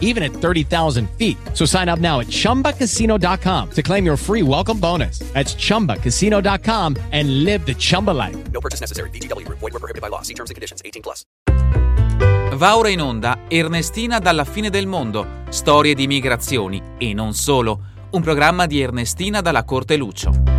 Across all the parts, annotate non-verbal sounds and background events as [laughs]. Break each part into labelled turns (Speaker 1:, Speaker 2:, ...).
Speaker 1: even at 30,000 feet. So sign up now at chumbacasino.com to claim your free welcome bonus. That's chumbacasino.com and live the Chumba life.
Speaker 2: No purchase necessary. VGW Group. Void were prohibited by law. See terms and conditions. 18 plus.
Speaker 3: Va ora in onda Ernestina dalla fine del mondo, storie di migrazioni e non solo, un programma di Ernestina dalla Corte Lucio.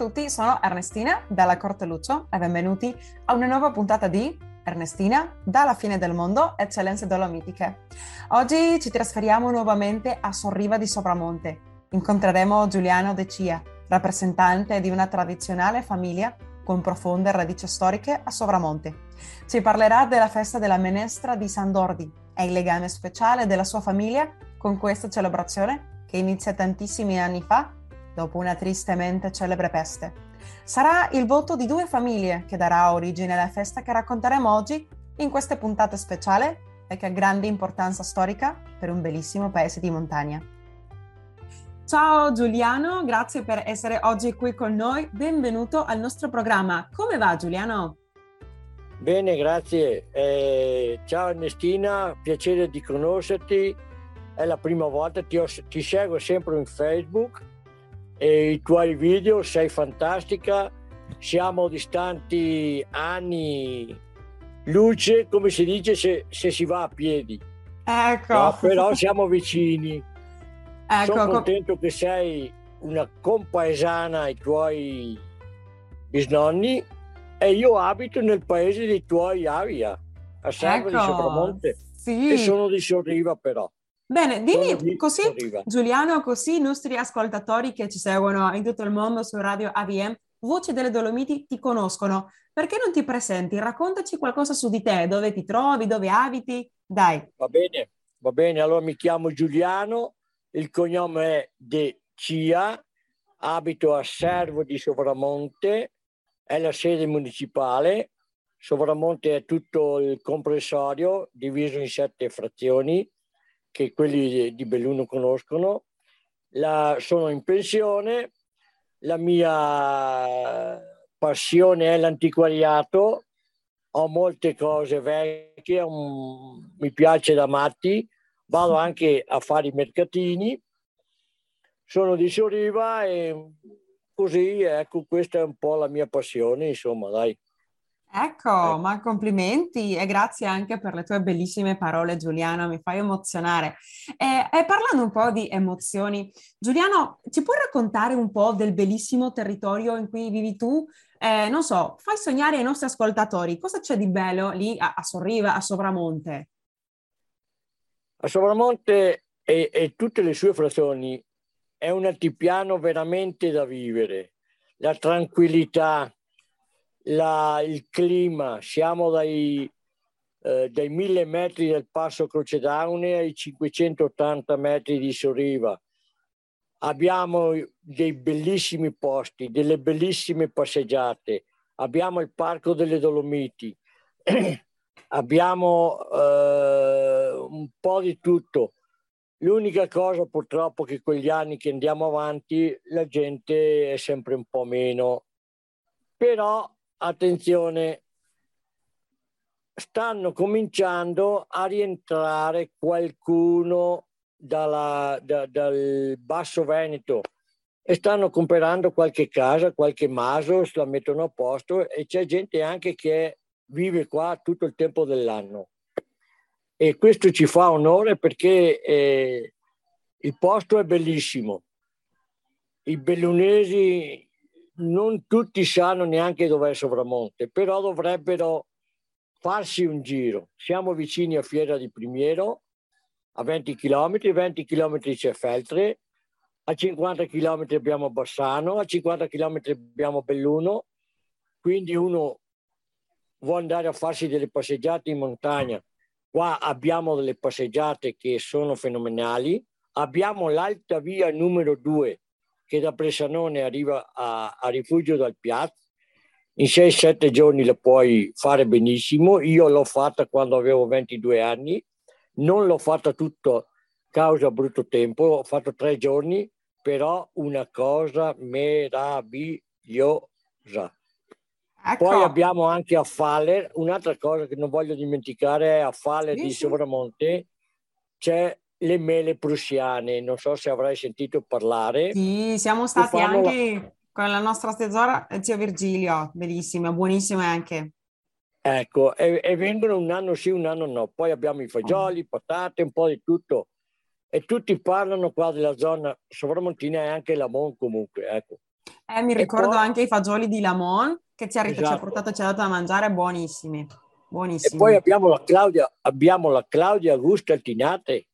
Speaker 4: Tutti, sono Ernestina dalla Corte Lucio e benvenuti a una nuova puntata di Ernestina dalla fine del mondo, eccellenze dolomitiche. Oggi ci trasferiamo nuovamente a Sorriva di Sopramonte. Incontreremo Giuliano De Cia, rappresentante di una tradizionale famiglia con profonde radici storiche a Sovramonte. Ci parlerà della festa della menestra di San Dordi e il legame speciale della sua famiglia con questa celebrazione che inizia tantissimi anni fa dopo una tristemente celebre peste. Sarà il voto di due famiglie che darà origine alla festa che racconteremo oggi in queste puntate speciali e che ha grande importanza storica per un bellissimo paese di montagna. Ciao Giuliano, grazie per essere oggi qui con noi. Benvenuto al nostro programma. Come va Giuliano?
Speaker 5: Bene, grazie. Eh, ciao Ernestina, piacere di conoscerti. È la prima volta, ti, ho, ti seguo sempre in Facebook e i tuoi video, sei fantastica. Siamo distanti anni luce, come si dice, se, se si va a piedi.
Speaker 4: Ecco.
Speaker 5: No, però siamo vicini.
Speaker 4: Ecco,
Speaker 5: Sono
Speaker 4: co-
Speaker 5: contento che sei una compaesana ai tuoi bisnonni e io abito nel paese dei tuoi avia, a Servo di
Speaker 4: Ecco,
Speaker 5: Sopramonte
Speaker 4: sì.
Speaker 5: e sono di Sorriva però.
Speaker 4: Bene, dimmi
Speaker 5: di
Speaker 4: così. Giuliano, così i nostri ascoltatori che ci seguono in tutto il mondo su Radio AVM, Voci delle Dolomiti, ti conoscono. Perché non ti presenti? Raccontaci qualcosa su di te, dove ti trovi, dove abiti. Dai.
Speaker 5: Va bene, va bene, allora mi chiamo Giuliano, il cognome è De Cia, abito a Servo di Sovramonte, è la sede municipale. Sovramonte è tutto il comprensorio diviso in sette frazioni che quelli di- Belluno conoscono. La- sono in pensione, la mia passione è l'antiquariato, ho molte cose vecchie, un- mi piace da matti, vado anche a fare i mercatini, sono di Soriva e così, ecco, questa è un po' la mia passione, insomma, dai.
Speaker 4: Ecco, ma complimenti e grazie anche per le tue bellissime parole, Giuliano, mi fai emozionare. E, e parlando un po' di emozioni, Giuliano, ci puoi raccontare un po' del bellissimo territorio in cui vivi tu? Eh, non so, fai sognare ai nostri ascoltatori cosa c'è di bello lì a, a Sorriva, a Sovramonte.
Speaker 5: A Sovramonte e, e tutte le sue frazioni è un altipiano veramente da vivere. La tranquillità, la- il clima, siamo dai, eh, dai 1000 metri del passo Crocedaune ai 580 metri di Soriva. Abbiamo dei bellissimi posti, delle bellissime passeggiate, abbiamo il Parco delle Dolomiti, [clears throat] abbiamo eh, un po' di tutto. L'unica cosa purtroppo che con gli anni che andiamo avanti la gente è sempre un po' meno. Però attenzione, stanno cominciando a rientrare qualcuno dalla- da- dal basso Veneto e stanno comprando qualche casa, qualche maso, la mettono a posto e c'è gente anche che vive qua tutto il tempo dell'anno. E questo ci fa onore perché eh, il posto è bellissimo. I bellunesi non tutti sanno neanche dov'è Sovramonte, però dovrebbero farsi un giro. Siamo vicini a Fiera di Primiero, a 20 km, 20 km c'è Feltre, a 50 km abbiamo Bassano, a 50 km abbiamo Belluno, quindi uno vuole andare a farsi delle passeggiate in montagna. Qua abbiamo delle passeggiate che sono fenomenali. Abbiamo l'alta via numero 2 che da Bressanone arriva a, a Rifugio dal Piazza. In 6-7 giorni la puoi fare benissimo. Io l'ho fatta quando avevo 22 anni, non l'ho fatta tutto causa brutto tempo, ho fatto tre giorni, però una cosa meravigliosa. Ecco. Poi abbiamo anche a Faller, un'altra cosa che non voglio dimenticare è a Faller sì, di. Sovramonte c'è le mele prussiane, non so se avrai sentito parlare.
Speaker 4: Sì, siamo stati anche la... con la nostra tesora zio Virgilio, bellissime, buonissime anche.
Speaker 5: Ecco, e, e, vengono un anno sì, un anno no. Poi abbiamo i fagioli, patate, un po' di tutto. E tutti parlano qua della zona sovramontina e anche Lamont comunque, ecco.
Speaker 4: Eh, mi ricordo poi... anche i fagioli di Lamont che ci ha, esatto. ci ha portato, ci ha dato da mangiare, buonissimi. buonissimi.
Speaker 5: E poi abbiamo la Claudia, abbiamo la Claudia Augusta Altinate.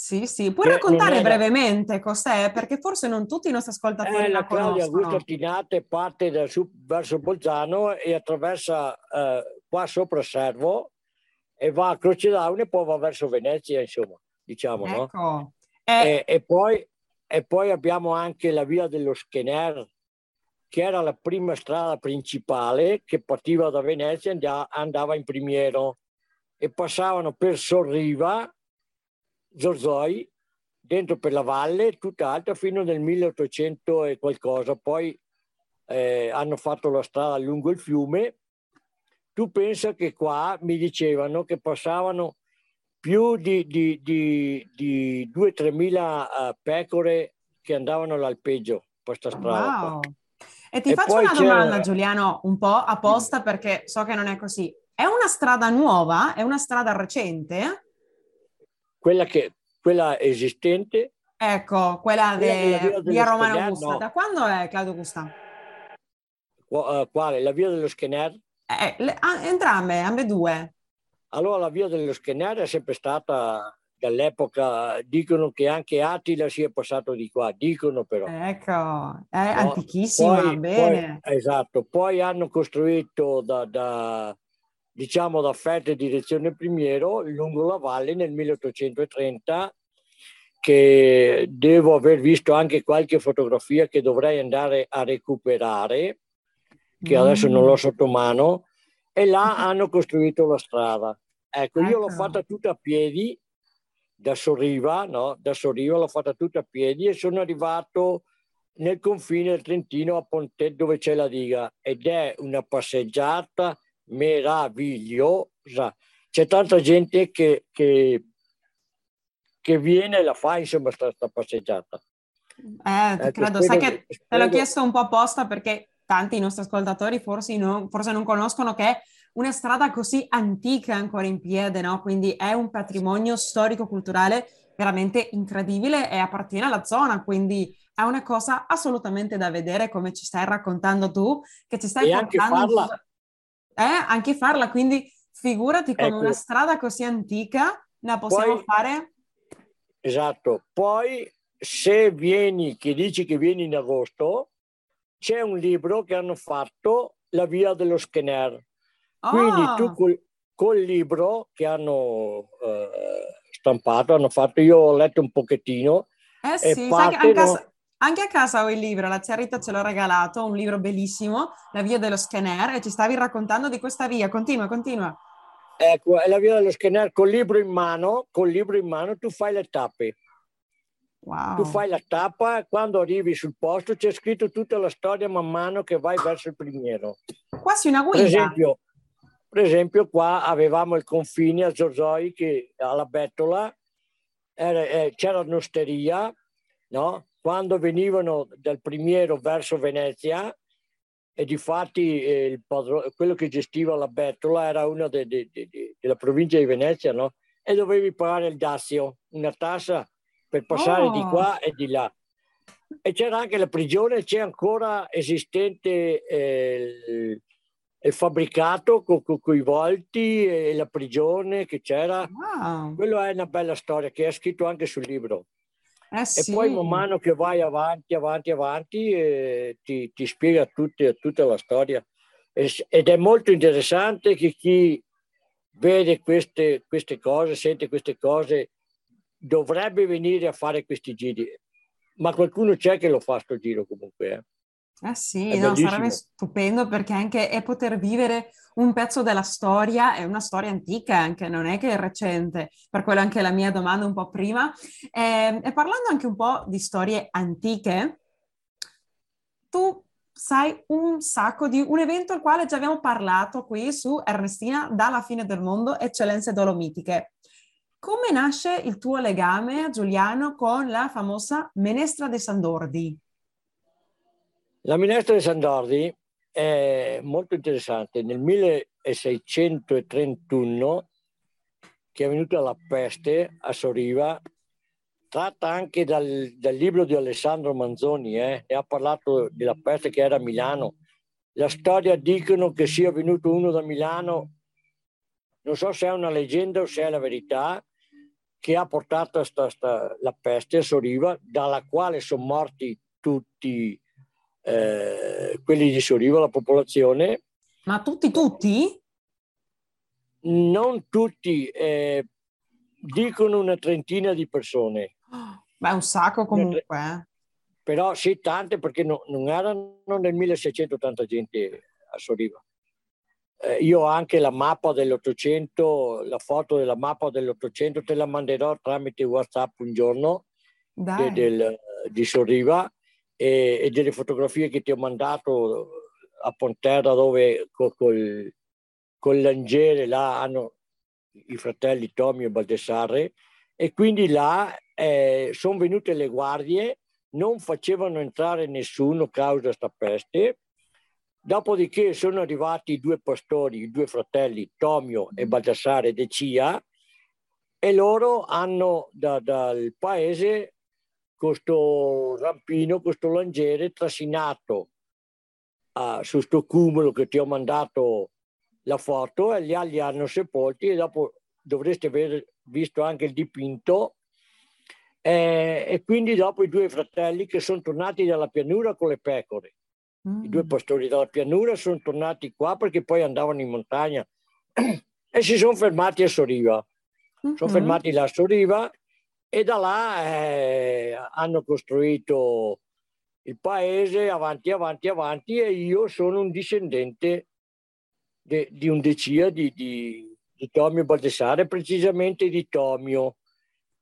Speaker 4: Sì, sì, puoi raccontare era... brevemente cos'è? Perché forse non tutti i nostri ascoltatori
Speaker 5: eh,
Speaker 4: la,
Speaker 5: la Claudia Augusta Altinate parte da su, verso Bolzano e attraversa eh, qua sopra Servo e va a Croce Daune e poi va verso Venezia, insomma, diciamo, ecco. no? Eh... E, e, poi, e poi abbiamo anche la via dello Schener, che era la prima strada principale che partiva da Venezia e andava in Primiero e passavano per Sorriva, Zorzoi, dentro per la valle, tutt'altro fino nel 1800 e qualcosa. Poi eh, hanno fatto la strada lungo il fiume. Tu pensa che qua mi dicevano che passavano più di, di, di, di 2-3 mila uh, pecore che andavano all'alpeggio per questa strada.
Speaker 4: Wow. E ti e faccio una domanda, Giuliano, un po' apposta perché so che non è così. È una strada nuova? È una strada recente?
Speaker 5: Quella, che, quella esistente?
Speaker 4: Ecco, quella, quella de, via Romano Gusta. No. Da quando è Claudio Gusta?
Speaker 5: Uh, quale? La via dello Schener?
Speaker 4: Eh, le, ah, entrambe, ambedue.
Speaker 5: Allora la via dello Schener è sempre stata dall'epoca dicono che anche Attila sia passato di qua, dicono però.
Speaker 4: Ecco, è no? antichissima, poi, bene.
Speaker 5: Poi, esatto, poi hanno costruito da, da diciamo da Ferte direzione Primiero lungo la valle nel 1830 che devo aver visto anche qualche fotografia che dovrei andare a recuperare, che mm. adesso non l'ho sotto mano, e là [laughs] hanno costruito la strada. Ecco, ecco. io l'ho ecco. fatta tutta a piedi da Sorriva, no? da Sorriva l'ho fatta tutta a piedi e sono arrivato nel confine del Trentino a Ponte dove c'è la diga ed è una passeggiata meravigliosa. C'è tanta gente che, che, che viene e la fa insomma questa passeggiata.
Speaker 4: Eh, ecco, credo, sai che spero... te l'ho chiesto un po' apposta perché tanti nostri ascoltatori forse non, forse non conoscono che una strada così antica ancora in piedi, no? Quindi è un patrimonio storico-culturale veramente incredibile e appartiene alla zona, quindi è una cosa assolutamente da vedere come ci stai raccontando tu, che ci stai
Speaker 5: e anche farla.
Speaker 4: Eh, anche farla, quindi figurati come ecco. una strada così antica la possiamo Poi, fare.
Speaker 5: Esatto, poi se vieni, che dici che vieni in agosto, c'è un libro che hanno fatto, La via dello Schener, quindi tu ah. col, col, libro che hanno eh, stampato, hanno fatto, io ho letto un pochettino.
Speaker 4: Eh sì, sai anche, a casa, anche a casa ho il libro, la zia Rita ce l'ho regalato, un libro bellissimo, La via dello scanner, e ci stavi raccontando di questa via. Continua, continua.
Speaker 5: Ecco, è la via dello scanner col libro in mano, col libro in mano tu fai le tappe. Wow. Tu fai la tappa, quando arrivi sul posto c'è scritto tutta la storia man mano che vai verso il primiero.
Speaker 4: Quasi una guida.
Speaker 5: Per esempio, per esempio qua avevamo il confine a Zorzoi che alla Bettola era, eh, c'era un'osteria, no? Quando venivano dal primiero verso Venezia e di fatti eh, padro- quello che gestiva la Bettola era uno de- de- de- della provincia di Venezia no? e dovevi pagare il dazio, una tassa per passare oh. di qua e di là. E c'era anche la prigione, c'è ancora esistente eh, il fabbricato con, con, i volti e la prigione che c'era. Wow. Quello è una bella storia che è scritto anche sul libro. Eh sì. E poi man mano che vai avanti, avanti, avanti, eh, ti, ti, spiega tutti, tutta la storia. ed è molto interessante che chi vede queste, queste cose, sente queste cose, dovrebbe venire a fare questi giri. ma qualcuno c'è che lo fa sto giro comunque. Eh.
Speaker 4: Eh sì, no, sarebbe stupendo perché anche è poter vivere un pezzo della storia, è una storia antica anche, non è che è recente, per quello anche la mia domanda un po' prima. E, ehm, e parlando anche un po' di storie antiche, tu sai un sacco di un evento al quale già abbiamo parlato qui su Ernestina dalla fine del mondo, eccellenze dolomitiche. Come nasce il tuo legame, Giuliano, con la famosa Menestra de Sandordi?
Speaker 5: La minestra di Sandordi è molto interessante. Nel 1631, che è venuta la peste a Soriva, tratta anche dal, dal libro di Alessandro Manzoni eh, e ha parlato della peste che era a Milano. La storia dicono che sia venuto uno da Milano, non so se è una leggenda o se è la verità, che ha portato sta, sta, la peste a Soriva, dalla quale sono morti tutti eh, quelli di Sorivo, la popolazione.
Speaker 4: Ma tutti, tutti?
Speaker 5: Non tutti, eh, dicono una trentina di persone.
Speaker 4: Beh, un sacco comunque. Eh.
Speaker 5: Però sì, tante perché no, non erano nel 1680 gente a Soriva. Eh, io ho anche la mappa dell'Ottocento, la foto della mappa dell'Ottocento, te la manderò tramite WhatsApp un giorno de, del, di Soriva e, e, delle fotografie che ti ho mandato a Ponterra dove col, col, con l'Angere là hanno i fratelli Tommy e Baldessarre e quindi là eh, sono venute le guardie, non facevano entrare nessuno causa sta peste. Dopodiché sono arrivati i due pastori, i due fratelli Tomio e Baldassare De Cia e loro hanno da, dal paese questo rampino, questo langere trascinato uh, su sto cumulo che ti ho mandato la foto e li, li hanno sepolti e dopo dovreste aver visto anche il dipinto eh, e quindi dopo i due fratelli che sono tornati dalla pianura con le pecore. Mm. I due mm. pastori dalla pianura sono tornati qua perché poi andavano in montagna [clears throat] e si sono fermati a Soriva. Mm-hmm. Sono fermati là a Soriva e da là eh, hanno costruito il paese avanti, avanti, avanti e io sono un discendente de, di un decina di, di, di, Tomio Baldessare, precisamente di Tomio,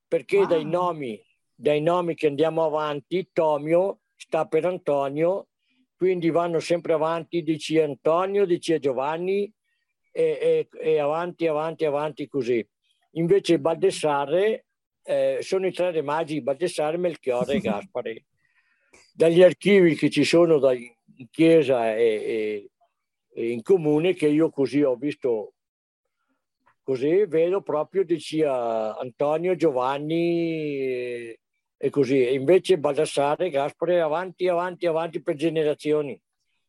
Speaker 5: perché wow. dai, nomi, dai nomi che andiamo avanti, Tomio sta per Antonio, quindi vanno sempre avanti, dici Antonio, dici Giovanni e, e, e avanti, avanti, avanti così. Invece Baldessare eh, sono i tre magi Baldassare, Melchiorre e Gaspare. Dagli archivi che ci sono da, in chiesa e, e, e, in comune, che io così ho visto, così vedo proprio dicia Antonio, Giovanni e, e così. E invece Baldassare, Gaspare, avanti, avanti, avanti per generazioni.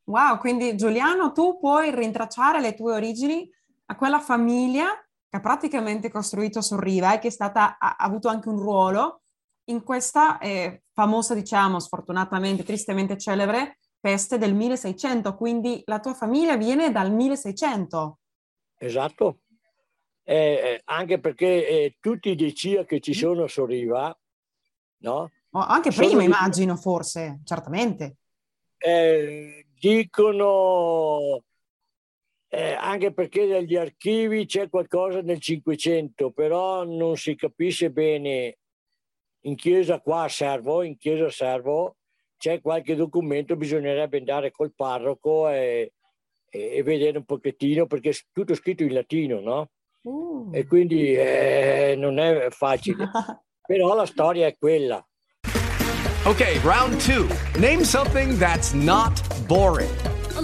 Speaker 4: Wow, quindi Giuliano, tu puoi rintracciare le tue origini a quella famiglia che ha praticamente costruito Sorriva e che è stata, ha, avuto anche un ruolo in questa eh, famosa, diciamo, sfortunatamente, tristemente celebre peste del 1600. Quindi la tua famiglia viene dal 1600.
Speaker 5: Esatto. Eh, eh, anche perché eh, tutti i DCIA che ci sono a Sorriva, no?
Speaker 4: Oh, anche prima, immagino, forse, certamente.
Speaker 5: Eh, dicono eh, anche perché negli archivi c'è qualcosa nel Cinquecento, però non si capisce bene. In chiesa qua a Servo, in chiesa a Servo, c'è qualche documento, bisognerebbe andare col parroco e, e, e vedere un pochettino, perché è tutto scritto in latino, no? Uh. E quindi eh, non è facile. [laughs] però la storia è quella.
Speaker 6: Ok, round two. Name something that's not boring.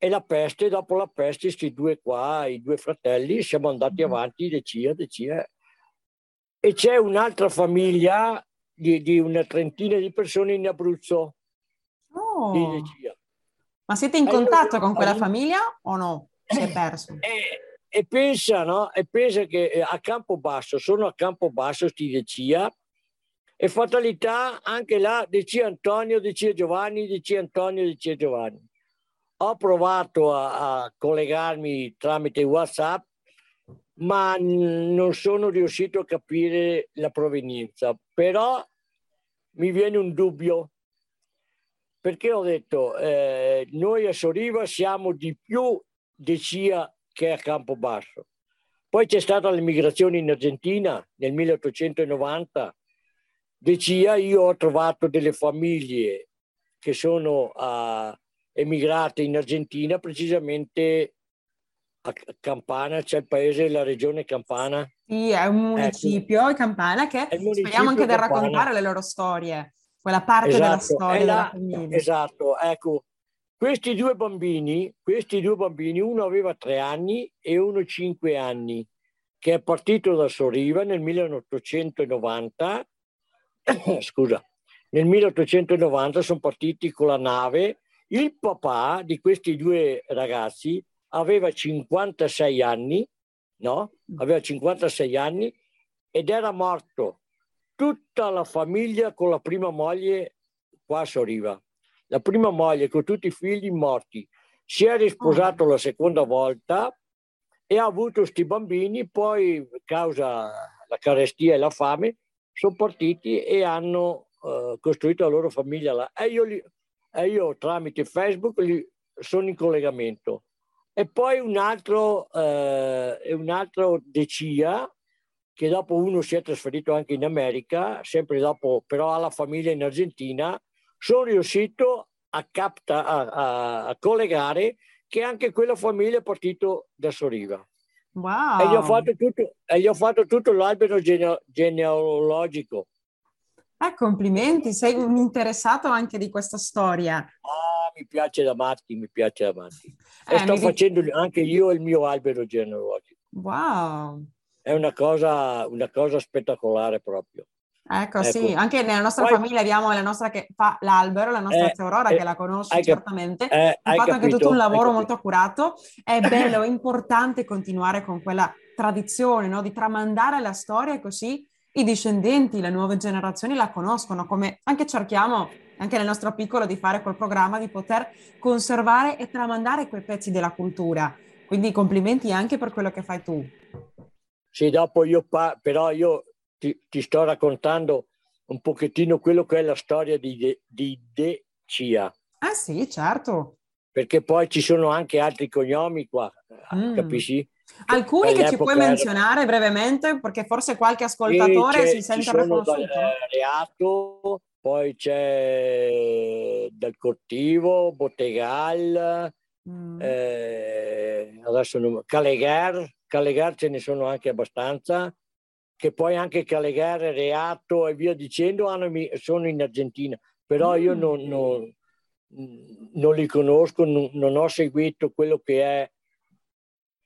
Speaker 5: E la peste, dopo la peste, questi due qua, i due fratelli, siamo andati mm-hmm. avanti, decina, decina. E c'è un'altra famiglia di, di, una trentina di persone in Abruzzo. Oh. Di decina.
Speaker 4: Ma siete in
Speaker 5: E io-
Speaker 4: contatto con quella
Speaker 5: io-
Speaker 4: famiglia o no? Si è perso?
Speaker 5: E, e pensa, no? E pensa che eh, a Campobasso, sono a Campobasso, sti Decia, e fatalità anche là, Decia Antonio, Decia Giovanni, Decia Antonio, Decia Giovanni. Ho provato a, a collegarmi tramite WhatsApp, ma non sono riuscito a capire la provenienza. Però mi viene un dubbio, perché ho detto, eh, noi a Soriva siamo di più Decia che a Campobasso. Poi c'è stata l'immigrazione in Argentina nel 1890. Decia io ho trovato delle famiglie che sono ah, emigrate in Argentina, precisamente a Campana, c'è il paese, la regione Campana.
Speaker 4: Sì, è un municipio, Campana, che
Speaker 5: Ecco. Il municipio
Speaker 4: speriamo anche di
Speaker 5: Campana.
Speaker 4: raccontare le loro storie, quella parte della
Speaker 5: Esatto,
Speaker 4: storia
Speaker 5: è
Speaker 4: della
Speaker 5: esatto, ecco. Questi due bambini, questi due bambini, uno aveva tre anni e uno cinque anni, che è partito da Soriva nel 1890, [coughs] scusa, nel 1890 sono partiti con la nave. Il papà di questi due ragazzi aveva 56 anni, no? Aveva 56 anni ed era morto tutta la famiglia con la prima moglie qua a Soriva. La prima moglie con tutti i figli morti. Si è risposato la seconda volta e ha avuto questi bambini, poi causa la carestia e la fame sono partiti e hanno eh, costruito la loro famiglia là. E io, li- e io tramite Facebook sono in collegamento. E poi un altro, eh, un altro Decia, che dopo uno si è trasferito anche in America, sempre dopo però ha la famiglia in Argentina, sono riuscito a, capta, a, a- collegare che anche quella famiglia è partito da Soriva.
Speaker 4: Wow.
Speaker 5: E gli ho fatto tutto, e gli ho fatto tutto l'albero gene- genealogico.
Speaker 4: Eh, complimenti, sei un interessato anche di questa storia.
Speaker 5: Ah, mi piace da matti, mi piace da matti. E
Speaker 4: Eh,
Speaker 5: sto
Speaker 4: mi di-
Speaker 5: facendo anche io il mio albero genealogico.
Speaker 4: Wow.
Speaker 5: È una cosa, una cosa spettacolare proprio.
Speaker 4: Ecco,
Speaker 5: Ecco.
Speaker 4: sì, anche nella nostra
Speaker 5: Poi-
Speaker 4: famiglia abbiamo la nostra che fa l'albero, la nostra
Speaker 5: Eh,
Speaker 4: zia Aurora
Speaker 5: eh,
Speaker 4: che la conosci
Speaker 5: hai
Speaker 4: certamente.
Speaker 5: eh,
Speaker 4: ha fatto anche tutto un lavoro molto accurato. È [laughs] bello, è importante continuare con quella tradizione, no? Di tramandare la storia e così i discendenti, le nuove generazioni la conoscono, come anche cerchiamo, anche nel nostro piccolo, di fare quel programma, di poter conservare e tramandare quei pezzi della cultura. Quindi complimenti anche per quello che fai tu.
Speaker 5: Sì, dopo io, pa- però io ti, ti sto raccontando un pochettino quello che è la storia di, De, di Decia,
Speaker 4: Ah sì, certo.
Speaker 5: perché poi ci sono anche altri cognomi qua,
Speaker 4: Mm.
Speaker 5: capisci?
Speaker 4: Alcuni che ci puoi
Speaker 5: era-
Speaker 4: menzionare brevemente, perché forse qualche ascoltatore si sente riconosciuto.
Speaker 5: Reato, poi c'è Del Cortivo, Bottegal,
Speaker 4: Mm.
Speaker 5: eh, adesso non- Calegher, Calegher ce ne sono anche abbastanza, che poi anche Calegher, Reato e via dicendo hanno, sono in Argentina, però io
Speaker 4: Mm.
Speaker 5: non, non- non li conosco, non ho seguito quello che è,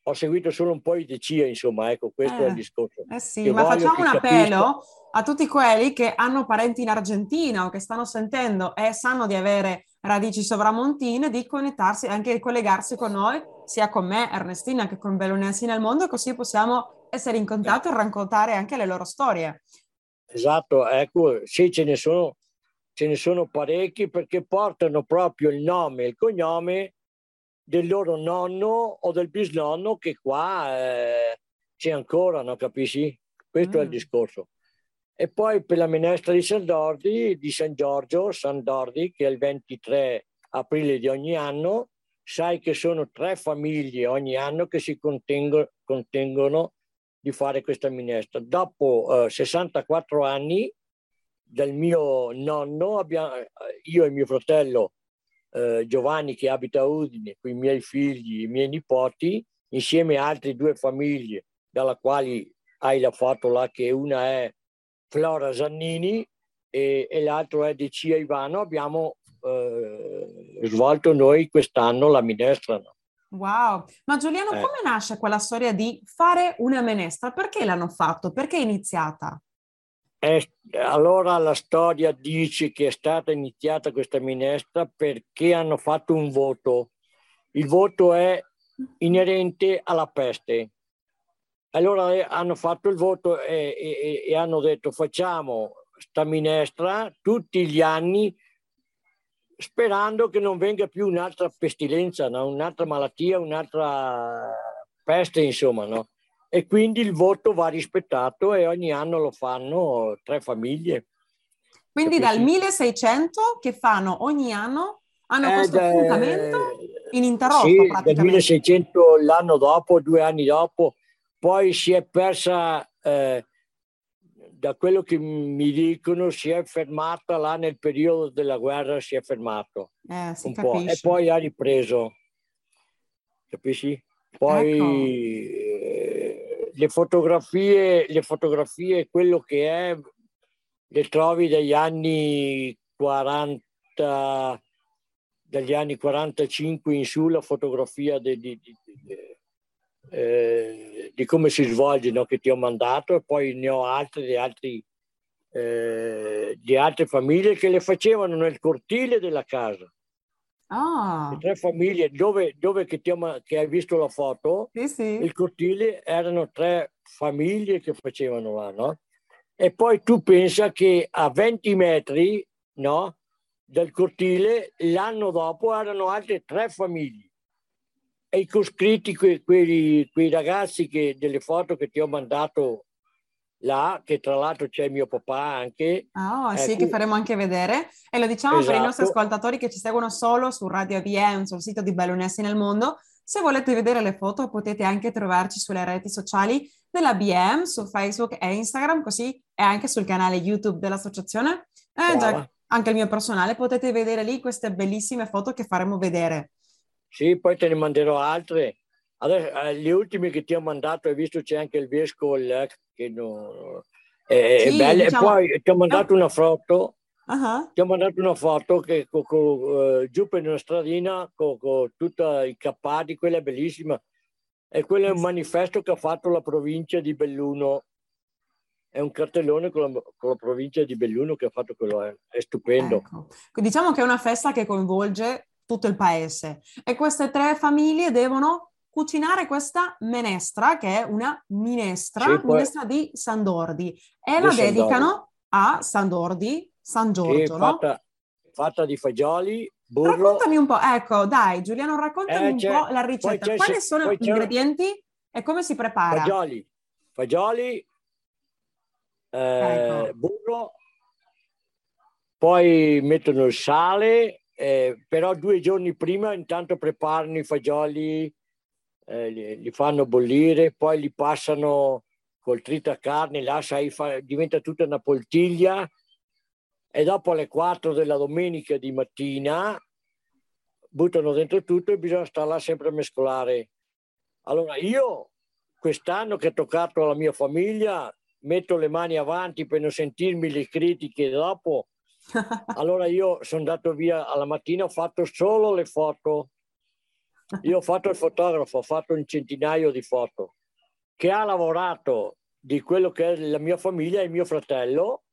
Speaker 5: ho seguito solo un po' i DCIA, insomma, ecco, questo è
Speaker 4: Eh.
Speaker 5: il discorso.
Speaker 4: Eh sì, ma
Speaker 5: voglio
Speaker 4: facciamo un appello a tutti quelli che hanno parenti in Argentina o che stanno sentendo e sanno di avere radici sovramontine di connettersi, anche di collegarsi con noi, sia con me, Ernestina, che con Bellunensi nel mondo, così possiamo essere in contatto e raccontare anche le loro storie.
Speaker 5: Esatto, ecco, sì, ce ne sono, ce ne sono parecchi perché portano proprio il nome e il cognome del loro nonno o del bisnonno che qua eh, c'è ancora, no? Capisci? Questo è il
Speaker 4: Mm.
Speaker 5: discorso. E poi per la minestra di San Dordi, di San Giorgio, San Dordi, che è il 23 aprile di ogni anno, sai che sono tre famiglie ogni anno che si contengo- contengono di fare questa minestra. Dopo eh, 64 anni del mio nonno, abbiamo, eh, io e mio fratello eh, Giovanni che abita a Udine, con i miei figli, i miei nipoti, insieme a altre due famiglie, dalla quali hai la foto là che una è Flora Zannini e, e l'altro è Decia Ivano, abbiamo eh, svolto noi quest'anno la minestra.
Speaker 4: Wow, ma Giuliano,
Speaker 5: Eh.
Speaker 4: come nasce quella storia di fare una minestra? Perché l'hanno fatto? Perché è iniziata?
Speaker 5: Allora la storia dice che è stata iniziata questa minestra perché hanno fatto un voto. Il voto è inerente alla peste. Allora eh, hanno fatto il voto e, e- e hanno detto facciamo sta minestra tutti gli anni sperando che non venga più un'altra pestilenza, no? un'altra malattia, un'altra peste, insomma, no? E quindi il voto va rispettato e ogni anno lo fanno tre famiglie.
Speaker 4: Quindi
Speaker 5: Capisci?
Speaker 4: dal 1600 che fanno ogni anno, hanno
Speaker 5: Eh,
Speaker 4: questo appuntamento ininterrotto
Speaker 5: Sì, dal
Speaker 4: praticamente.
Speaker 5: 1600 l'anno dopo, due anni dopo, poi si è persa, eh, da quello che mi dicono, si è fermata là nel periodo della guerra, si è fermato
Speaker 4: Eh, si
Speaker 5: un po' e
Speaker 4: capisce.
Speaker 5: poi ha ripreso, capisci? Poi
Speaker 4: Ecco.
Speaker 5: Le fotografie, le fotografie, quello che è, le trovi dagli anni 40, dagli anni 45 in su, la fotografia di, di- di- di- eh, di come si svolge, no, che ti ho mandato, e poi ne ho altre di, altri, eh, di altre famiglie che le facevano nel cortile della casa.
Speaker 4: Ah,
Speaker 5: Le tre famiglie dove, dove che, ti ho ma- che hai visto la foto,
Speaker 4: sì, sì.
Speaker 5: il cortile erano tre famiglie che facevano là, no? E poi tu pensa che a 20 metri, no, dal cortile, l'anno dopo erano altre tre famiglie. E i coscritti, que- quelli- quei ragazzi che, delle foto che ti ho mandato là, che tra l'altro c'è mio papà anche,
Speaker 4: Ah, sì,
Speaker 5: Ecco.
Speaker 4: che faremo anche vedere. E lo diciamo per i nostri
Speaker 5: Esatto.
Speaker 4: ascoltatori che ci seguono solo su Radio ABM, sul sito di Bellunesi nel Mondo. Se volete vedere le foto, potete anche trovarci sulle reti sociali della BM, su Facebook e Instagram, così e anche sul canale YouTube dell'associazione. E già anche il mio personale, potete vedere lì queste bellissime foto che faremo vedere.
Speaker 5: Sì, poi te ne manderò altre. Adesso, eh, le ultime che ti ho mandato, hai visto c'è anche il vescovo che no, è,
Speaker 4: Sì,
Speaker 5: bella.
Speaker 4: diciamo-
Speaker 5: E poi ti ho mandato una foto,
Speaker 4: Ah,
Speaker 5: ti ho mandato una foto che co- co- eh, giù per una stradina con tutti i cappati, quella è bellissima. E quello è un manifesto che ha fatto la provincia di Belluno. È un cartellone con la, con la provincia di Belluno che ha fatto quello, è, è stupendo.
Speaker 4: Ecco. Diciamo che è una festa che coinvolge tutto il paese e queste tre famiglie devono cucinare questa menestra, che è una minestra,
Speaker 5: Sì, poi-
Speaker 4: minestra di Sandordi, e
Speaker 5: Di
Speaker 4: la
Speaker 5: Sandordi.
Speaker 4: dedicano a Sandordi, San Giorgio, no?
Speaker 5: fatta, fatta di fagioli, burro.
Speaker 4: Raccontami un po', ecco, dai, Giuliano, raccontami
Speaker 5: Eh,
Speaker 4: un po' la ricetta. Quali sono gli ingredienti e come si prepara?
Speaker 5: fagioli, fagioli, eh,
Speaker 4: Ecco.
Speaker 5: burro, poi mettono il sale, eh, però due giorni prima intanto preparano i fagioli, eh, li, li fanno bollire, poi li passano col tritacarne, là sai, fa- diventa tutta una poltiglia e dopo alle 4 della domenica di mattina buttano dentro tutto e bisogna stare là sempre a mescolare. Allora io quest'anno che ho toccato alla mia famiglia metto le mani avanti per non sentirmi le critiche dopo. [laughs] Allora io sono andato via alla mattina, ho fatto solo le foto. Io ho fatto il fotografo, ho fatto un centinaio di foto che ha lavorato di quello che è la mia famiglia e mio fratello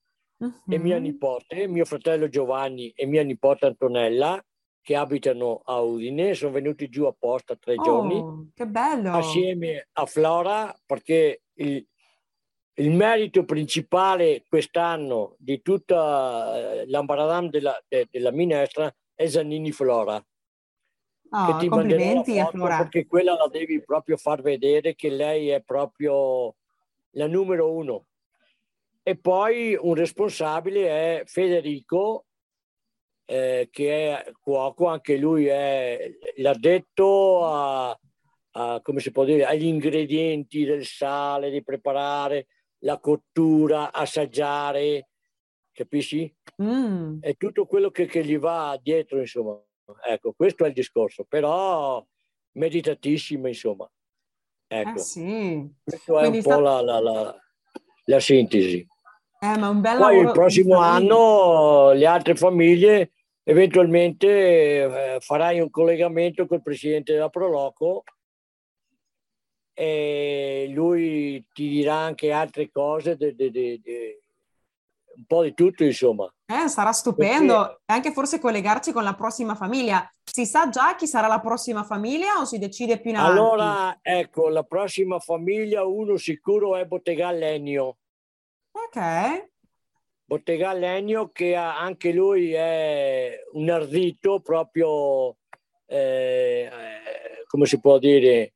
Speaker 5: e mia
Speaker 4: Mhm.
Speaker 5: nipote, mio fratello Giovanni e mia nipote Antonella che abitano a Udine, sono venuti giù apposta tre giorni
Speaker 4: Oh, che bello!
Speaker 5: assieme a Flora perché il, il merito principale quest'anno di tutta eh, l'ambaradam della, de- della minestra è Giannini Flora
Speaker 4: Oh,
Speaker 5: che ti la
Speaker 4: complimenti a
Speaker 5: foto perché quella la devi proprio far vedere che lei è proprio la numero uno e poi un responsabile è Federico eh, che è cuoco anche lui è l'addetto a, a, come si può dire agli ingredienti del sale di preparare la cottura assaggiare capisci
Speaker 4: Mm.
Speaker 5: è tutto quello che, che gli va dietro, insomma. Ecco, questo è il discorso, però meditatissimo, insomma. Ecco,
Speaker 4: Eh sì,
Speaker 5: questa è un po'
Speaker 4: sta-
Speaker 5: la, la- la- la sintesi.
Speaker 4: eh,
Speaker 5: Poi il prossimo anno le altre famiglie, eventualmente eh, farai un collegamento col presidente della Proloco e lui ti dirà anche altre cose de- de- de- un po' di tutto, insomma.
Speaker 4: Eh, sarà stupendo. E anche forse collegarci con la prossima famiglia. Si sa già chi sarà la prossima famiglia o si decide più in avanti?
Speaker 5: Allora, ecco, la prossima famiglia, uno sicuro è Bottega Legno.
Speaker 4: Ok.
Speaker 5: Bottega Legno che ha- anche lui è un ardito proprio, eh, eh, come si può dire,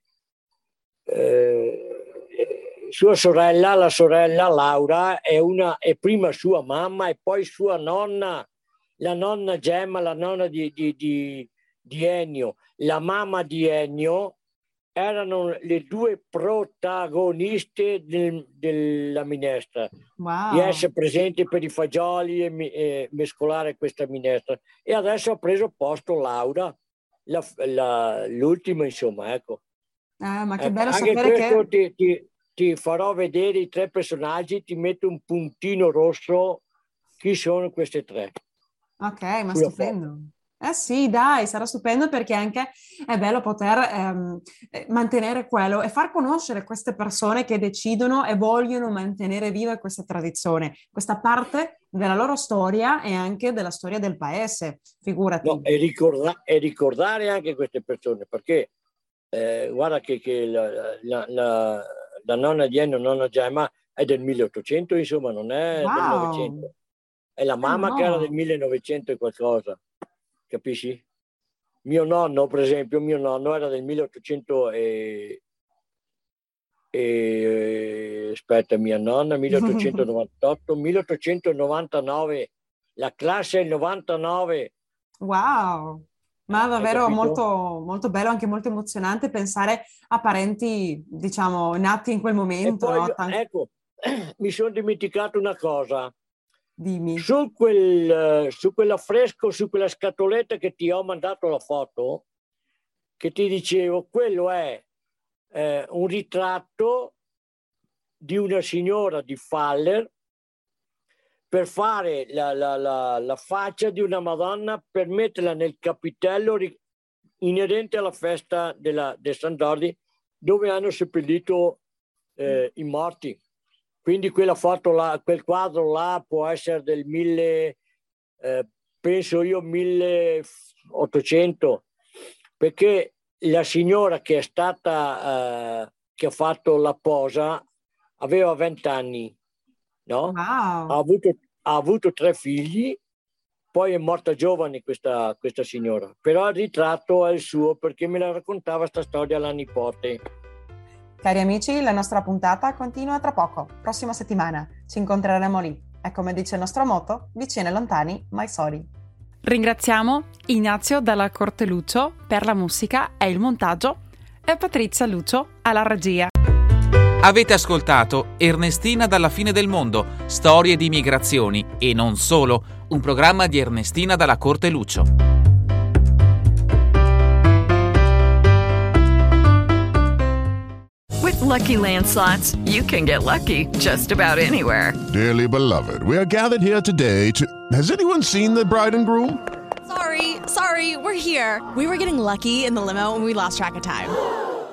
Speaker 5: eh, sua sorella, la sorella Laura, è, una, è prima sua mamma e poi sua nonna, la nonna Gemma, la nonna di, di, di, di Ennio, la mamma di Ennio, erano le due protagoniste del- della minestra
Speaker 4: Wow.
Speaker 5: di essere presente per i fagioli e, e mescolare questa minestra. E adesso ha preso posto Laura, la- la- l'ultima, insomma, ecco.
Speaker 4: Eh, ma che
Speaker 5: Ecco,
Speaker 4: bello
Speaker 5: anche
Speaker 4: sapere che...
Speaker 5: ti, ti- ti farò vedere i tre personaggi, ti metto un puntino rosso. Chi sono queste tre?
Speaker 4: Ok, ma
Speaker 5: Sulla
Speaker 4: stupendo. Eh sì, dai, sarà stupendo perché anche è bello poter ehm, eh, mantenere quello e far conoscere queste persone che decidono e vogliono mantenere viva questa tradizione, questa parte della loro storia e anche della storia del paese, figurati.
Speaker 5: No, e, ricorda- e ricordare anche queste persone, perché eh, guarda che, che la, la- la- la nonna di Ennio, nonna Gemma, è del 1800, insomma, non è del
Speaker 4: Wow.
Speaker 5: 900. È la mamma
Speaker 4: no.
Speaker 5: che era del 1900 e qualcosa, capisci? Mio nonno, per esempio, mio nonno era del 1800 e... e aspetta, mia nonna, 1898, 1899, [laughs] la classe il 99,
Speaker 4: Wow, ma davvero molto, molto bello, anche molto emozionante pensare a parenti, diciamo, nati in quel momento,
Speaker 5: poi,
Speaker 4: no? Tan-
Speaker 5: ecco, [clears throat] mi sono dimenticato una cosa.
Speaker 4: Dimmi.
Speaker 5: Su, quel, su quell'affresco, su quella scatoletta che ti ho mandato la foto, che ti dicevo, quello è eh, un ritratto di una signora di Faller per fare la, la- la- la faccia di una Madonna per metterla nel capitello inerente alla festa della, del San dove hanno seppellito eh, i morti. Quindi quella foto là, quel quadro là può essere del 1000, eh, penso io 1800, perché la signora che è stata, eh, che ha fatto la posa, aveva 20 anni, no? Ha
Speaker 4: Wow,
Speaker 5: avuto, ha avuto tre figli, poi è morta giovane questa, questa signora, però il ritratto è il suo perché me la raccontava sta storia la nipote.
Speaker 4: cari amici, la nostra puntata continua tra poco, prossima settimana, ci incontreremo lì. E come dice il nostro motto, vicini e lontani, mai soli.
Speaker 7: Ringraziamo Ignazio dalla Corte Lucio per la musica e il montaggio e Patrizia Lucio alla regia.
Speaker 3: Avete ascoltato Ernestina dalla fine del mondo, storie di migrazioni e non solo, un programma di Ernestina dalla Corte Lucio.
Speaker 8: With Lucky Land slots, you can get lucky just about anywhere.
Speaker 9: Dearly beloved, we are gathered here today to. Has anyone seen the bride and groom?
Speaker 10: Sorry, sorry, we're here. We were getting lucky in the limo and we lost track of time.